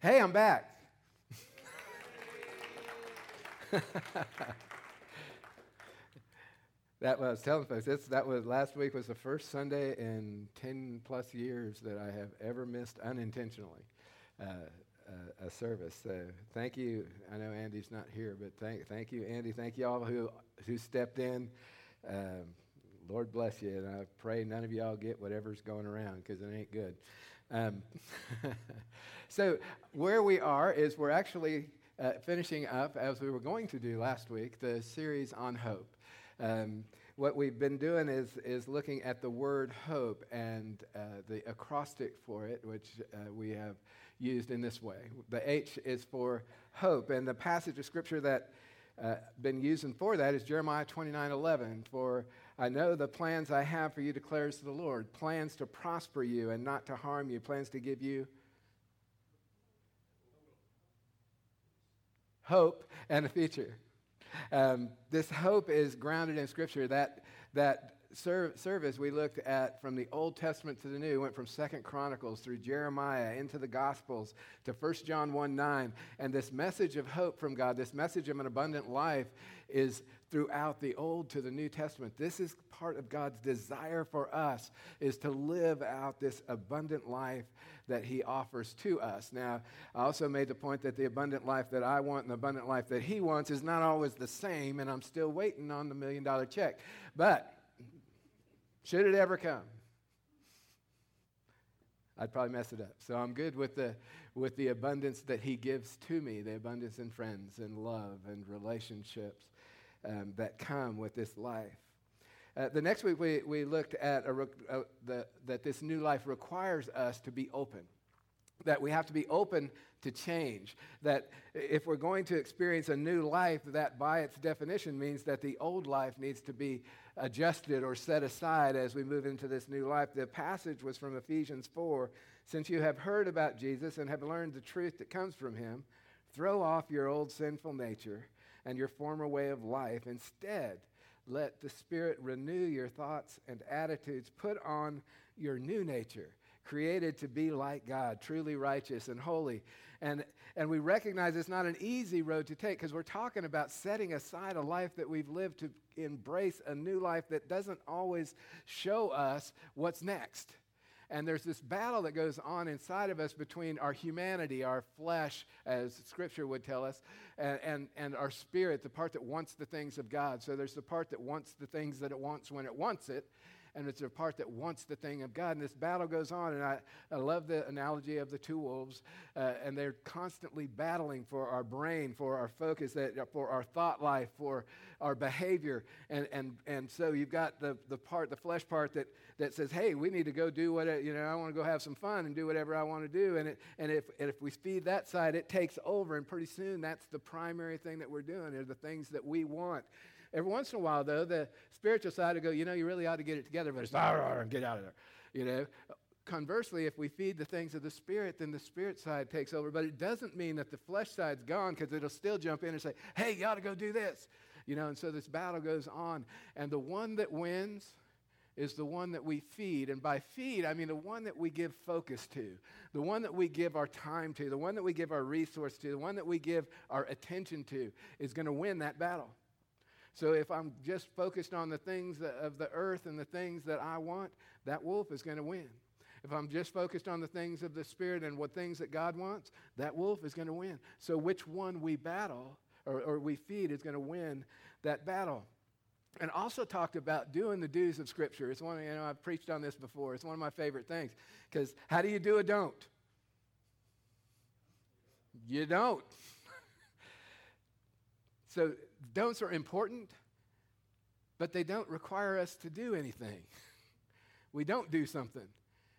Hey, I'm back. that was telling folks. This, that was last week was the first Sunday in ten plus years that I have ever missed unintentionally uh, uh, a service. So thank you. I know Andy's not here, but thank thank you, Andy. Thank you all who who stepped in. Um, Lord bless you, and I pray none of y'all get whatever's going around because it ain't good. Um, so where we are is we're actually uh, finishing up, as we were going to do last week, the series on hope. Um, what we've been doing is, is looking at the word hope and uh, the acrostic for it, which uh, we have used in this way. The H is for hope, and the passage of scripture that uh, been using for that is Jeremiah 29 11. For I know the plans I have for you, declares the Lord plans to prosper you and not to harm you, plans to give you hope and a future. Um, this hope is grounded in Scripture. That, that ser- service we looked at from the Old Testament to the New went from Second Chronicles through Jeremiah into the Gospels to 1 John 1 9. And this message of hope from God, this message of an abundant life, is throughout the Old to the New Testament. This is part of God's desire for us is to live out this abundant life that he offers to us. Now, I also made the point that the abundant life that I want and the abundant life that he wants is not always the same, and I'm still waiting on the million dollar check. But should it ever come, I'd probably mess it up. So I'm good with the, with the abundance that he gives to me, the abundance in friends and love and relationships um, that come with this life. Uh, the next week, we, we looked at a, uh, the, that this new life requires us to be open, that we have to be open to change, that if we're going to experience a new life, that by its definition means that the old life needs to be adjusted or set aside as we move into this new life. The passage was from Ephesians 4 Since you have heard about Jesus and have learned the truth that comes from him, throw off your old sinful nature and your former way of life. Instead, let the Spirit renew your thoughts and attitudes. Put on your new nature, created to be like God, truly righteous and holy. And, and we recognize it's not an easy road to take because we're talking about setting aside a life that we've lived to embrace a new life that doesn't always show us what's next. And there's this battle that goes on inside of us between our humanity, our flesh, as Scripture would tell us, and, and, and our spirit, the part that wants the things of God. So there's the part that wants the things that it wants when it wants it, and it's a part that wants the thing of God. And this battle goes on. And I, I love the analogy of the two wolves, uh, and they're constantly battling for our brain, for our focus, that, for our thought life, for our behavior. And, and, and so you've got the, the part, the flesh part that, that says, hey, we need to go do what, you know, I want to go have some fun and do whatever I want to do. And, it, and, if, and if we feed that side, it takes over. And pretty soon that's the primary thing that we're doing, are the things that we want. Every once in a while, though, the spiritual side will go, you know, you really ought to get it together, but it's, and get out of there. You know, conversely, if we feed the things of the Spirit, then the Spirit side takes over. But it doesn't mean that the flesh side's gone because it'll still jump in and say, hey, you ought to go do this. You know, and so this battle goes on. And the one that wins is the one that we feed. And by feed, I mean the one that we give focus to, the one that we give our time to, the one that we give our resource to, the one that we give our attention to is going to win that battle. So if I'm just focused on the things of the earth and the things that I want, that wolf is going to win. If I'm just focused on the things of the Spirit and what things that God wants, that wolf is going to win. So which one we battle or, or we feed is going to win that battle. And also talked about doing the do's of Scripture. It's one, you know, I've preached on this before. It's one of my favorite things. Because how do you do a don't? You don't. so don'ts are important, but they don't require us to do anything. We don't do something,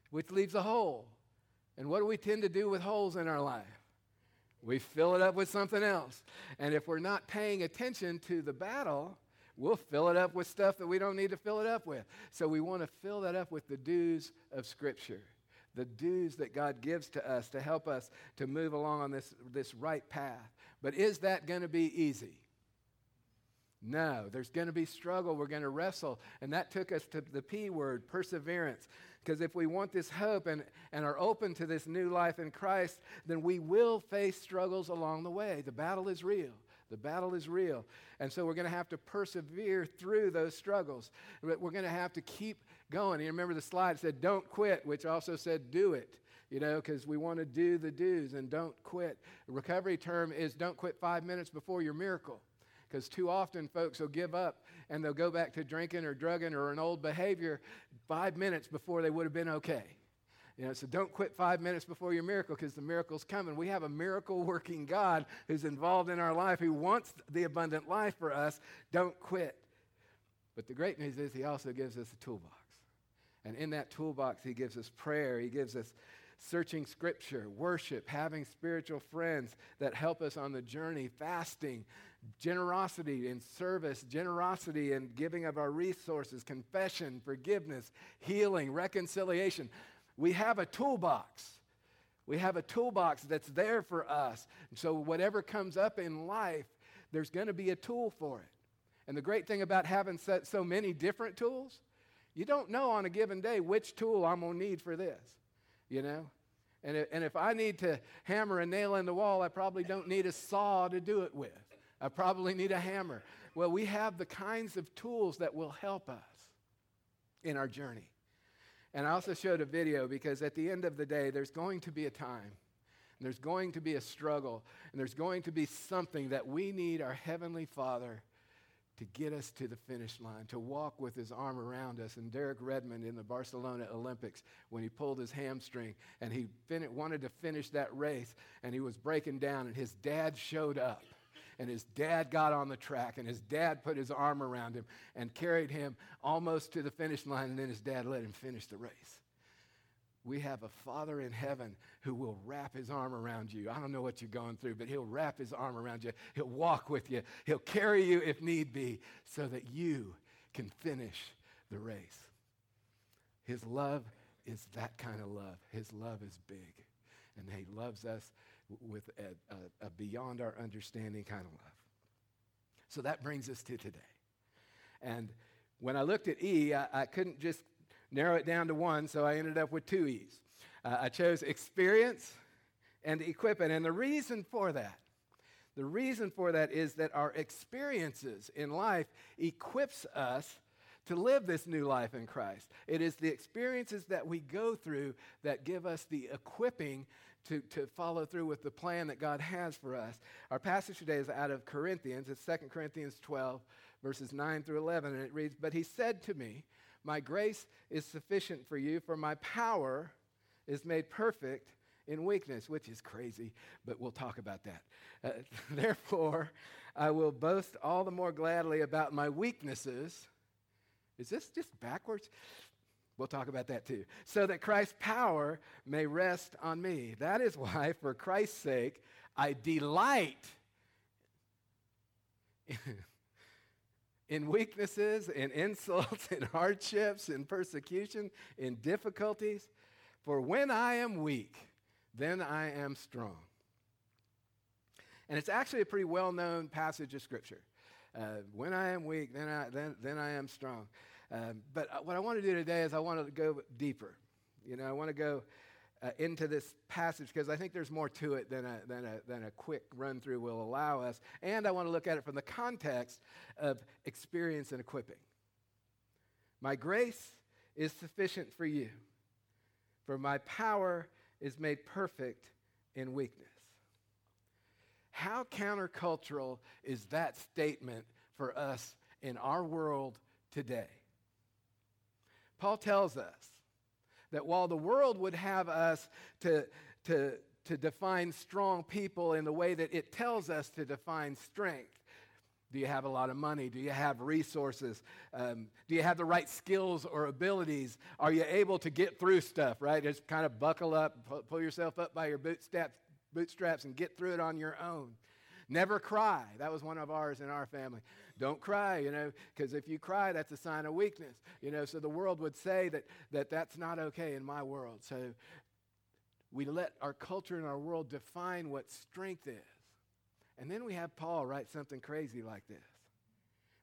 which leaves a hole. And what do we tend to do with holes in our life? We fill it up with something else. And if we're not paying attention to the battle, we'll fill it up with stuff that we don't need to fill it up with. So we want to fill that up with the do's of Scripture, the do's that God gives to us to help us to move along on this, this right path. But is that going to be easy? No, there's going to be struggle. We're going to wrestle. And that took us to the P word, perseverance. Because if we want this hope and, and are open to this new life in Christ, then we will face struggles along the way. The battle is real. The battle is real. And so we're going to have to persevere through those struggles. But We're going to have to keep going. You remember the slide said, don't quit, which also said, do it. You know, because we want to do the do's and don't quit. Recovery term is don't quit five minutes before your miracle because too often folks will give up and they'll go back to drinking or drugging or an old behavior five minutes before they would have been okay. You know, so don't quit five minutes before your miracle because the miracle's coming. We have a miracle working God who's involved in our life, who wants the abundant life for us. Don't quit. But the great news is, He also gives us a toolbox. And in that toolbox, He gives us prayer, He gives us searching scripture, worship, having spiritual friends that help us on the journey, fasting, generosity in service, generosity in giving of our resources, confession, forgiveness, healing, reconciliation. We have a toolbox. We have a toolbox that's there for us. So, whatever comes up in life, there's going to be a tool for it. And the great thing about having so many different tools, you don't know on a given day which tool I'm going to need for this, you know? And if, and if I need to hammer a nail in the wall, I probably don't need a saw to do it with. I probably need a hammer. Well, we have the kinds of tools that will help us in our journey. And I also showed a video because at the end of the day, there's going to be a time, there's going to be a struggle, and there's going to be something that we need our Heavenly Father to get us to the finish line, to walk with his arm around us. And Derek Redmond in the Barcelona Olympics, when he pulled his hamstring and he fin- wanted to finish that race, and he was breaking down, and his dad showed up and his dad got on the track, and his dad put his arm around him and carried him almost to the finish line, and then his dad let him finish the race. We have a Father in heaven who will wrap his arm around you. I don't know what you're going through, but he'll wrap his arm around you. He'll walk with you. He'll carry you if need be so that you can finish the race. His love is that kind of love. His love is big, and he loves us with a, a, a beyond our understanding kind of love. So that brings us to today. And when I looked at E, I, I couldn't just narrow it down to one, so I ended up with two E's. Uh, I chose experience and equipment. And the reason for that, the reason for that is that our experiences in life equips us to live this new life in Christ. It is the experiences that we go through that give us the equipping to, to follow through with the plan that God has for us. Our passage today is out of Corinthians. It's 2 Corinthians 12, verses 9 through 11, and it reads But he said to me, My grace is sufficient for you, for my power is made perfect in weakness, which is crazy, but we'll talk about that. Uh, Therefore, I will boast all the more gladly about my weaknesses. Is this just backwards? We'll talk about that too. So that Christ's power may rest on me. That is why, for Christ's sake, I delight in weaknesses, in insults, in hardships, in persecution, in difficulties. For when I am weak, then I am strong. And it's actually a pretty well known passage of Scripture. Uh, when I am weak, then I, then, then I am strong. Um, but uh, what I want to do today is I want to go deeper. You know, I want to go uh, into this passage because I think there's more to it than a, than, a, than a quick run through will allow us. And I want to look at it from the context of experience and equipping. My grace is sufficient for you, for my power is made perfect in weakness. How countercultural is that statement for us in our world today? Paul tells us that while the world would have us to, to, to define strong people in the way that it tells us to define strength, do you have a lot of money? Do you have resources? Um, do you have the right skills or abilities? Are you able to get through stuff, right? Just kind of buckle up, pull yourself up by your bootstraps, bootstraps and get through it on your own. Never cry. That was one of ours in our family. Don't cry, you know, because if you cry, that's a sign of weakness, you know. So the world would say that, that that's not okay in my world. So we let our culture and our world define what strength is. And then we have Paul write something crazy like this.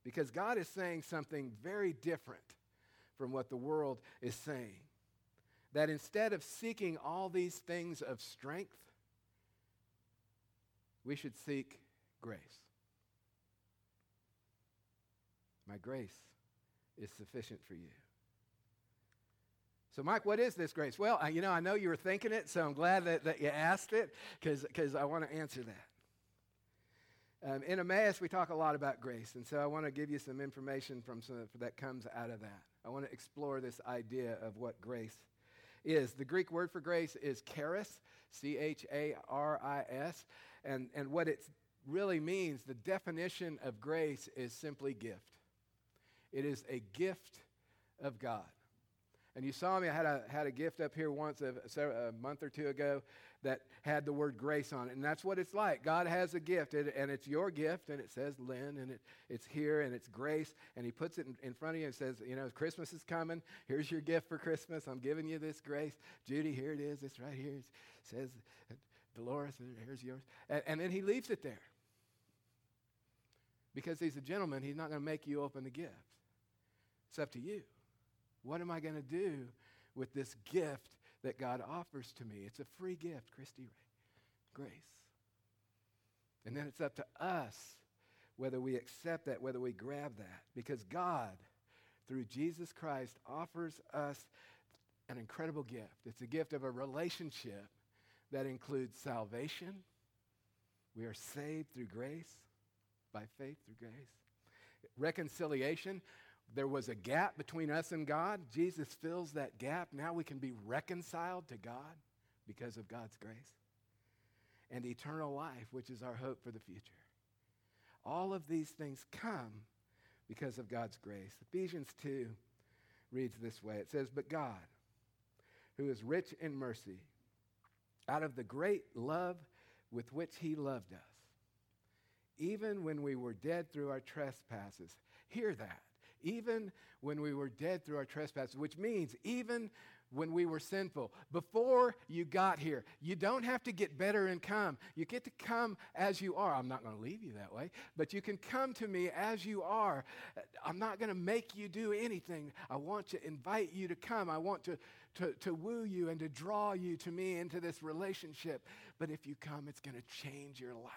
Because God is saying something very different from what the world is saying. that instead of seeking all these things of strength, we should seek grace. My grace is sufficient for you. So, Mike, what is this grace? Well, you know, I know you were thinking it, so I'm glad that, that you asked it because I want to answer that. Um, in Emmaus, we talk a lot about grace, and so I want to give you some information from some, that comes out of that. I want to explore this idea of what grace is. The Greek word for grace is charis, C H A R I S, and, and what it really means, the definition of grace is simply gift. It is a gift of God. And you saw me, I had a, had a gift up here once a, a month or two ago that had the word grace on it. And that's what it's like. God has a gift, and it's your gift, and it says Lynn, and it, it's here, and it's grace. And He puts it in, in, front of you and says, You know, Christmas is coming. Here's your gift for Christmas. I'm giving you this grace. Judy, here it is. It's right here. It says, Dolores, here's yours. And, and then He leaves it there. Because He's a gentleman, He's not going to make you open the gift. It's up to you. What am I going to do with this gift that God offers to me? It's a free gift, Christy Ray. Grace. And then it's up to us whether we accept that, whether we grab that. Because God, through Jesus Christ, offers us an incredible gift. It's a gift of a relationship that includes salvation. We are saved through grace, by faith through grace. Reconciliation. There was a gap between us and God. Jesus fills that gap. Now we can be reconciled to God because of God's grace. And eternal life, which is our hope for the future. All of these things come because of God's grace. Ephesians 2 reads this way it says, But God, who is rich in mercy, out of the great love with which he loved us, even when we were dead through our trespasses, hear that even when we were dead through our trespasses, which means even when we were sinful, before you got here. You don't have to get better and come. You get to come as you are. I'm not going to leave you that way, but you can come to me as you are. I'm not going to make you do anything. I want to invite you to come. I want to, to, to woo you and to draw you to me into this relationship. But if you come, it's going to change your life.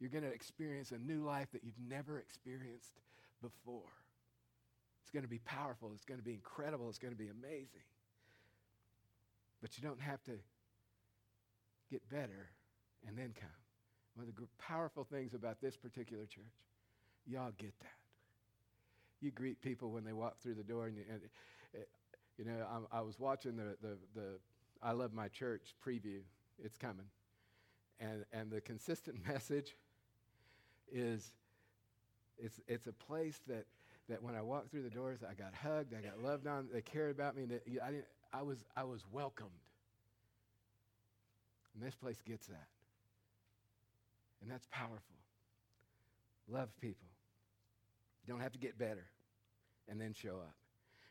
You're going to experience a new life that you've never experienced before. It's going to be powerful. It's going to be incredible. It's going to be amazing. But you don't have to get better and then come. One of the powerful things about this particular church, y'all get that. You greet people when they walk through the door, and, you, and it, you know, I'm, i was watching the, the, the I Love My Church preview. It's coming. And, and the consistent message is it's, it's a place that that when I walked through the doors, I got hugged, I got loved on, they cared about me, and that I, didn't, I, was, I was welcomed. And this place gets that. And that's powerful. Love people. You don't have to get better and then show up.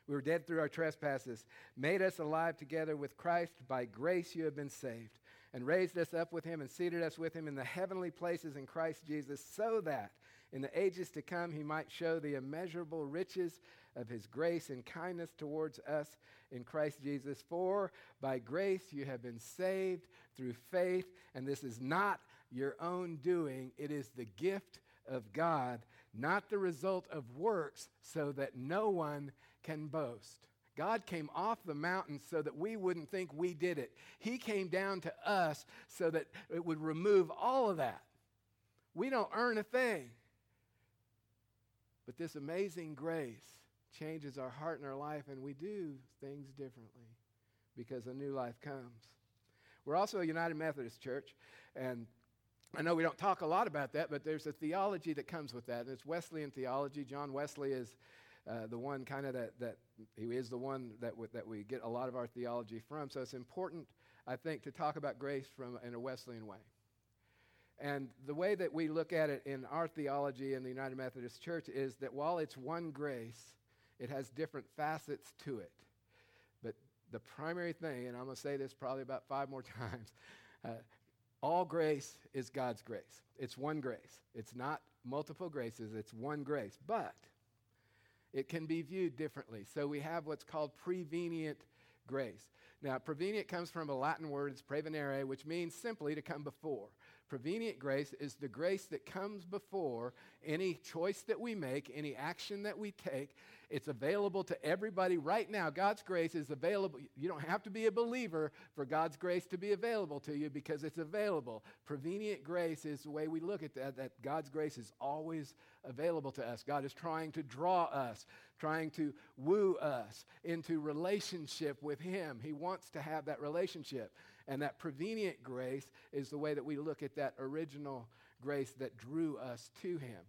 We were dead through our trespasses, made us alive together with Christ. By grace you have been saved, and raised us up with him and seated us with him in the heavenly places in Christ Jesus, so that in the ages to come, he might show the immeasurable riches of his grace and kindness towards us in Christ Jesus. For by grace you have been saved through faith, and this is not your own doing, it is the gift of God, not the result of works, so that no one can boast. God came off the mountain so that we wouldn't think we did it. He came down to us so that it would remove all of that. We don't earn a thing. But this amazing grace changes our heart and our life, and we do things differently because a new life comes. We're also a United Methodist church, and I know we don't talk a lot about that, but there's a theology that comes with that, and it's Wesleyan theology. John Wesley is uh, the one kind of that, that he is the one that, w- that we get a lot of our theology from. So it's important, I think, to talk about grace from in a Wesleyan way. And the way that we look at it in our theology in the United Methodist Church is that while it's one grace, it has different facets to it. But the primary thing, and I'm going to say this probably about five more times, uh, all grace is God's grace. It's one grace. It's not multiple graces, it's one grace. But it can be viewed differently. So we have what's called prevenient grace. Now, prevenient comes from a Latin word, it's prevenire, which means simply to come before. Prevenient grace is the grace that comes before any choice that we make, any action that we take. It's available to everybody right now. God's grace is available. You don't have to be a believer for God's grace to be available to you because it's available. Prevenient grace is the way we look at that, that God's grace is always available to us. God is trying to draw us, trying to woo us into relationship with Him. He wants to have that relationship. And that prevenient grace is the way that we look at that original grace that drew us to Him.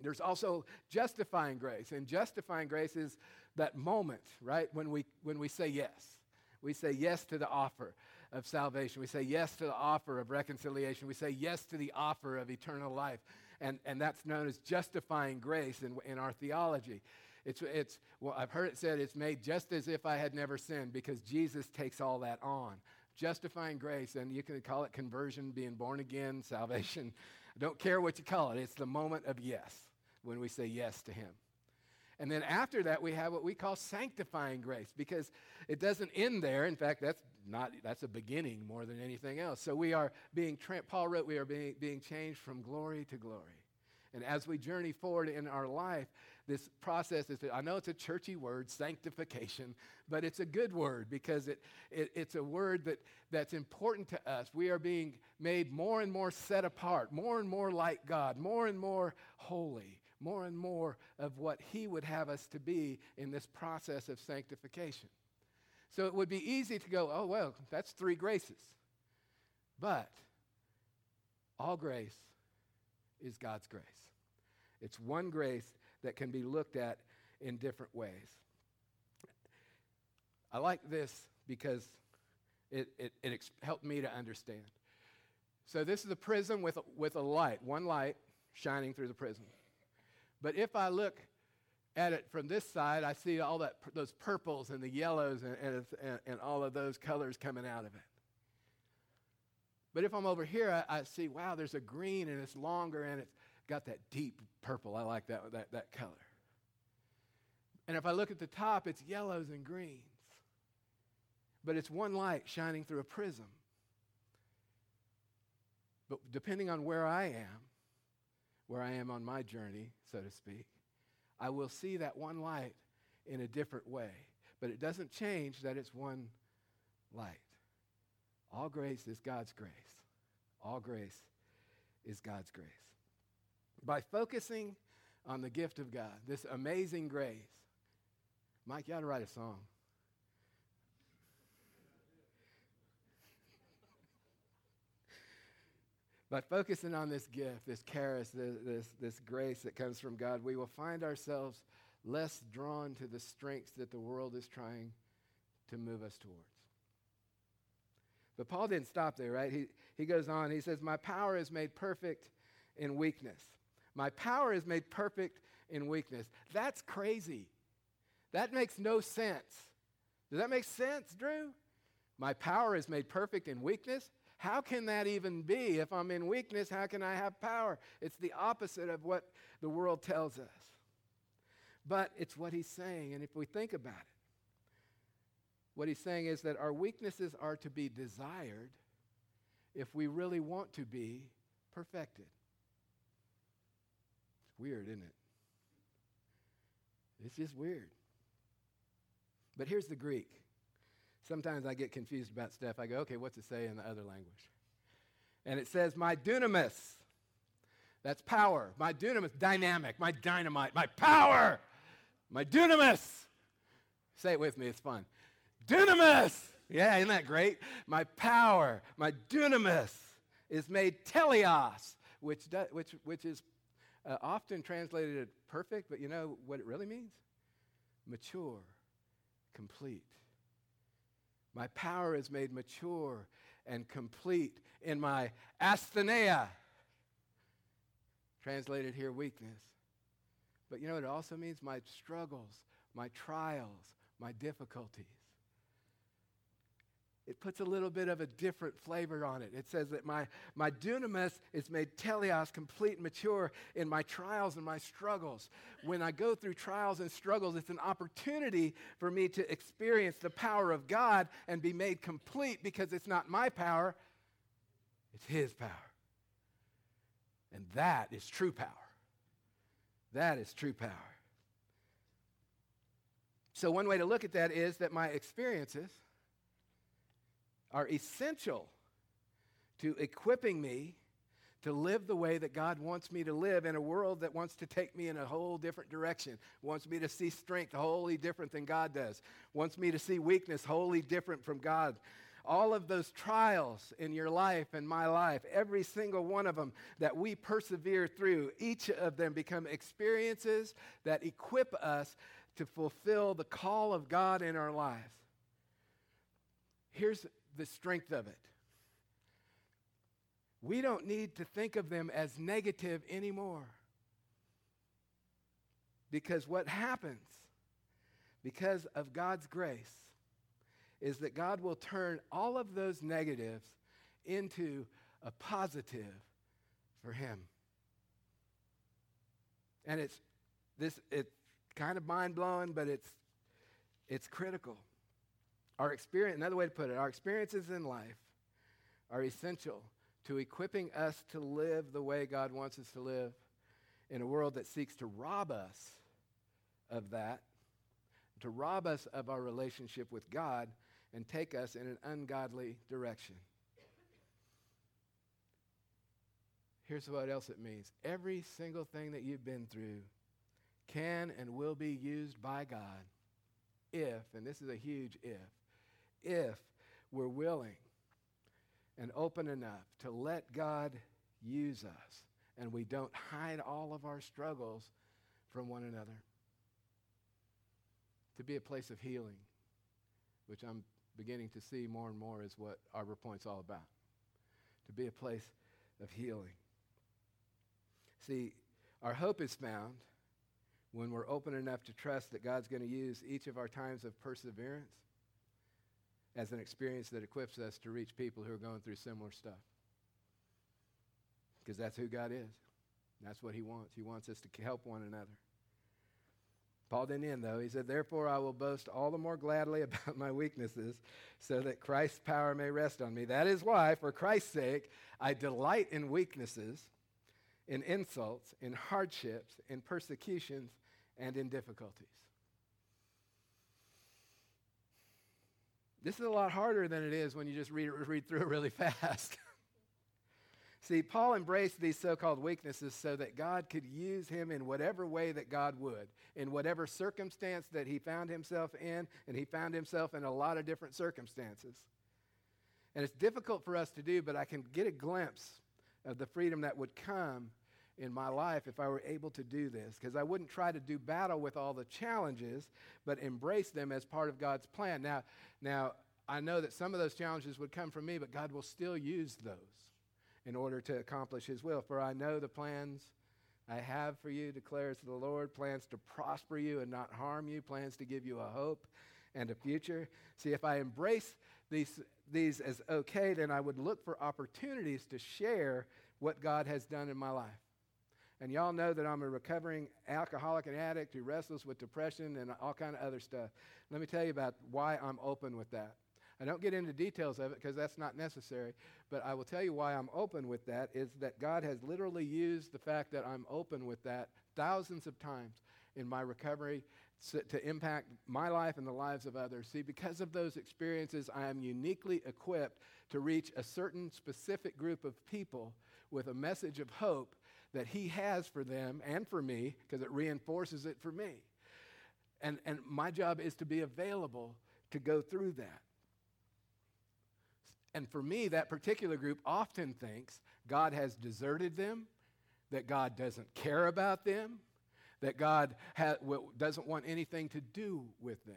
There's also justifying grace. And justifying grace is that moment, right, when we, when we say yes. We say yes to the offer of salvation. We say yes to the offer of reconciliation. We say yes to the offer of eternal life. And, and that's known as justifying grace in, in our theology. It's, it's, well, I've heard it said it's made just as if I had never sinned because Jesus takes all that on. Justifying grace, and you can call it conversion, being born again, salvation. I don't care what you call it, it's the moment of yes when we say yes to Him. And then after that, we have what we call sanctifying grace because it doesn't end there. In fact, that's not that's a beginning more than anything else. So we are being Paul wrote we are being, being changed from glory to glory. And as we journey forward in our life, this process is, I know it's a churchy word, sanctification, but it's a good word because it, it, it's a word that, that's important to us. We are being made more and more set apart, more and more like God, more and more holy more and more of what He would have us to be in this process of sanctification. So it would be easy to go, oh, well, that's three graces. But all grace is God's grace. It's one grace that can be looked at in different ways. I like this because it, it, it ex- helped me to understand. So, this is a prism with, with a light, one light shining through the prism. But if I look at it from this side, I see all that those purples and the yellows and, and, and all of those colors coming out of it. But if I'm over here, I, I, see, wow, there's a green and it's longer and it's got that deep purple. I like that, that, that color. And if I look at the top, it's yellows and greens. But it's one light shining through a prism. But depending on where I am, where I am on my journey, so to speak, I will see that one light in a different way. But it doesn't change that it's one light. All grace is God's grace. All grace is God's grace. By focusing on the gift of God, this amazing grace, Mike, you ought to write a song. By focusing on this gift, this charis, this, this, this, grace that comes from God, we will find ourselves less drawn to the strengths that the world is trying to move us towards. But Paul didn't stop there, right? He, he goes on. He says, My power is made perfect in weakness. My power is made perfect in weakness. That's crazy. That makes no sense. Does that make sense, Drew? My power is made perfect in weakness. How can that even be? If I'm in weakness, how can I have power? It's the opposite of what the world tells us. But it's what he's saying. And if we think about it, what he's saying is that our weaknesses are to be desired if we really want to be perfected. Weird, isn't it? It's just weird. But here's the Greek Sometimes I get confused about stuff. I go, okay, what's it say in the other language? And it says, my dunamis. That's power. My dunamis, dynamic, my dynamite, my power, my dunamis. Say it with me, it's fun. Dunamis. Yeah, isn't that great? My power, my dunamis is made teleos, which, do, which, which is uh, often translated perfect, but you know what it really means? Mature, complete. My power is made mature and complete in my asthenia. Translated here, weakness. But you know, what it also means my struggles, my trials, my difficulties. It puts a little bit of a different flavor on it. It says that my, my dunamis is made teleos, complete and mature in my trials and my struggles. When I go through trials and struggles, it's an opportunity for me to experience the power of God and be made complete because it's not my power, it's His power. And that is true power. That is true power. So, one way to look at that is that my experiences are essential to equipping me to live the way that God wants me to live in a world that wants to take me in a whole different direction, wants me to see strength wholly different than God does, wants me to see weakness wholly different from God. All of those trials in your life and my life, every single one of them that we persevere through, each of them become experiences that equip us to fulfill the call of God in our lives. Here's the strength of it. We don't need to think of them as negative anymore. Because what happens, because of God's grace, is that God will turn all of those negatives into a positive for Him. And it's this it's kind of mind blowing, but it's it's critical. Our experience, another way to put it, our experiences in life are essential to equipping us to live the way God wants us to live in a world that seeks to rob us of that, to rob us of our relationship with God, and take us in an ungodly direction. Here's what else it means every single thing that you've been through can and will be used by God if, and this is a huge if, if we're willing and open enough to let God use us and we don't hide all of our struggles from one another. To be a place of healing, which I'm beginning to see more and more is what Arbor Point's all about. To be a place of healing. See, our hope is found when we're open enough to trust that God's going to use each of our times of perseverance as an experience that equips us to reach people who are going through similar stuff. Because that's who God is. That's what He wants. He wants us to help one another. Paul didn't end, though. He said, Therefore, I will boast all the more gladly about my weaknesses, so that Christ's power may rest on me. That is why, for Christ's sake, I delight in weaknesses, in insults, in hardships, in persecutions, and in difficulties. This is a lot harder than it is when you just read, read through it really fast. See, Paul embraced these so called weaknesses so that God could use him in whatever way that God would, in whatever circumstance that he found himself in, and he found himself in a lot of different circumstances. And it's difficult for us to do, but I can get a glimpse of the freedom that would come in my life if I were able to do this, because I wouldn't try to do battle with all the challenges, but embrace them as part of God's plan. Now, now I know that some of those challenges would come from me, but God will still use those in order to accomplish His will. For I know the plans I have for you, declares the Lord plans to prosper you and not harm you, plans to give you a hope and a future. See, if I embrace these, these as okay, then I would look for opportunities to share what God has done in my life. And y'all know that I'm a recovering alcoholic and addict who wrestles with depression and all kind of other stuff. Let me tell you about why I'm open with that. I don't get into details of it because that's not necessary, but I will tell you why I'm open with that is that God has literally used the fact that I'm open with that thousands of times in my recovery to impact my life and the lives of others. See, because of those experiences, I am uniquely equipped to reach a certain specific group of people with a message of hope that He has for them and for me, because it reinforces it for me. And, and my job is to be available to go through that. And for me, that particular group often thinks God has deserted them, that God doesn't care about them, that God ha- doesn't want anything to do with them.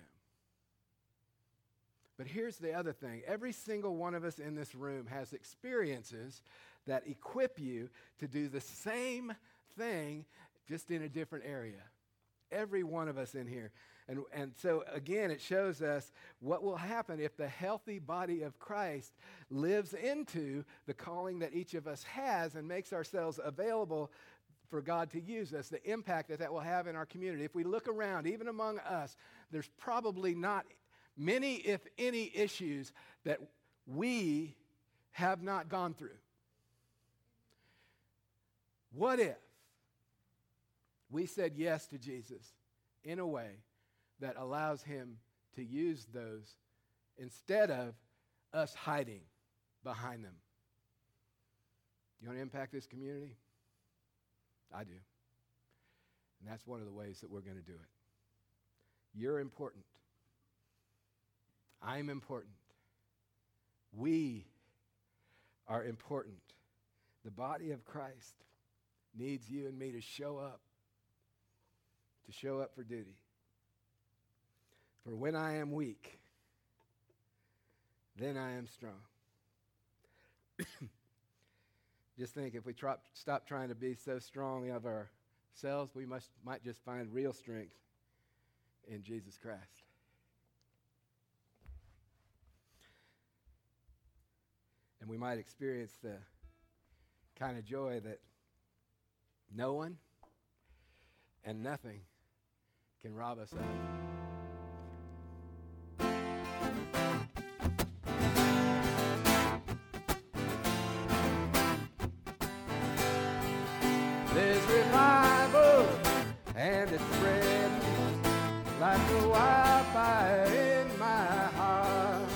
But here's the other thing every single one of us in this room has experiences that equip you to do the same thing, just in a different area. Every one of us in here. And, and so, again, it shows us what will happen if the healthy body of Christ lives into the calling that each of us has and makes ourselves available for God to use us, the impact that that will have in our community. If we look around, even among us, there's probably not many, if any, issues that we have not gone through. What if we said yes to Jesus in a way that allows him to use those instead of us hiding behind them? You want to impact this community? I do. And that's one of the ways that we're going to do it. You're important. I'm important. We are important. The body of Christ needs you and me to show up, to show up for duty. For when I am weak, then I am strong. just think if we stop trying to be so strong of ourselves, we must, might just find real strength in Jesus Christ. And we might experience the kind of joy that no one and nothing can rob us of. There's revival and it's spreading like a wildfire in my heart.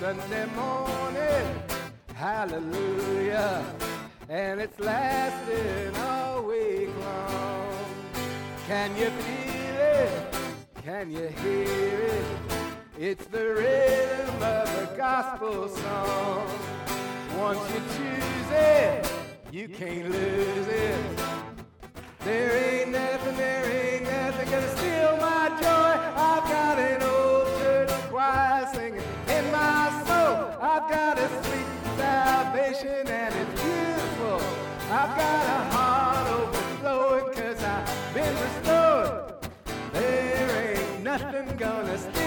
Sunday morning, hallelujah, and it's lasting all week long. Can you feel it? Can you hear it? It's the rhythm of a gospel song. Once you choose it, you can't lose it. There ain't nothing, there ain't nothing gonna steal my joy. I've got an old church choir singing in my soul. I've got a sweet salvation and it's beautiful. I've got a heart overflowing cause I've been restored. There ain't nothing gonna steal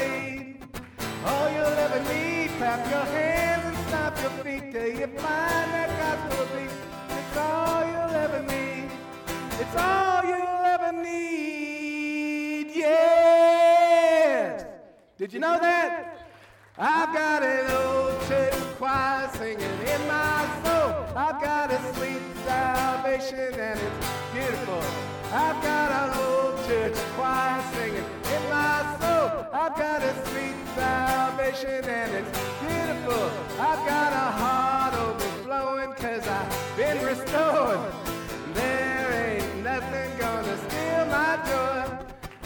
need. All you'll ever need. Clap your hands and stomp your feet till you find that gospel beat. It's all you'll ever need. It's all you'll ever need. Yes. Did you know that? I've got an old church choir singing in my soul. I've got a sweet salvation and it's beautiful. I've got an old church choir singing. I've got a sweet salvation and it's beautiful. I've got a heart overflowing cause I've been restored. There ain't nothing gonna steal my joy.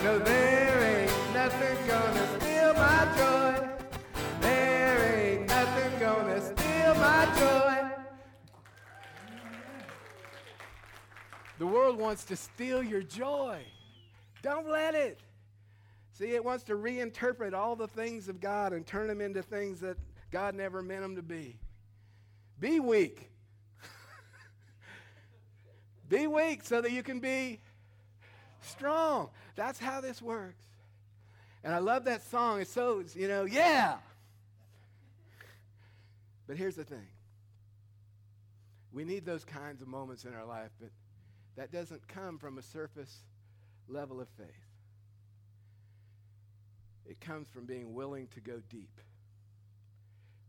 No, there ain't nothing gonna steal my joy. There ain't nothing gonna steal my joy. The world wants to steal your joy. Don't let it. See, it wants to reinterpret all the things of God and turn them into things that God never meant them to be. Be weak. be weak so that you can be strong. That's how this works. And I love that song. It's so, you know, yeah. But here's the thing We need those kinds of moments in our life, but that doesn't come from a surface level of faith. It comes from being willing to go deep,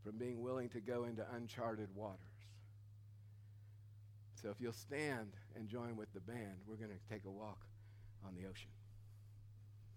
from being willing to go into uncharted waters. So if you'll stand and join with the band, we're going to take a walk on the ocean.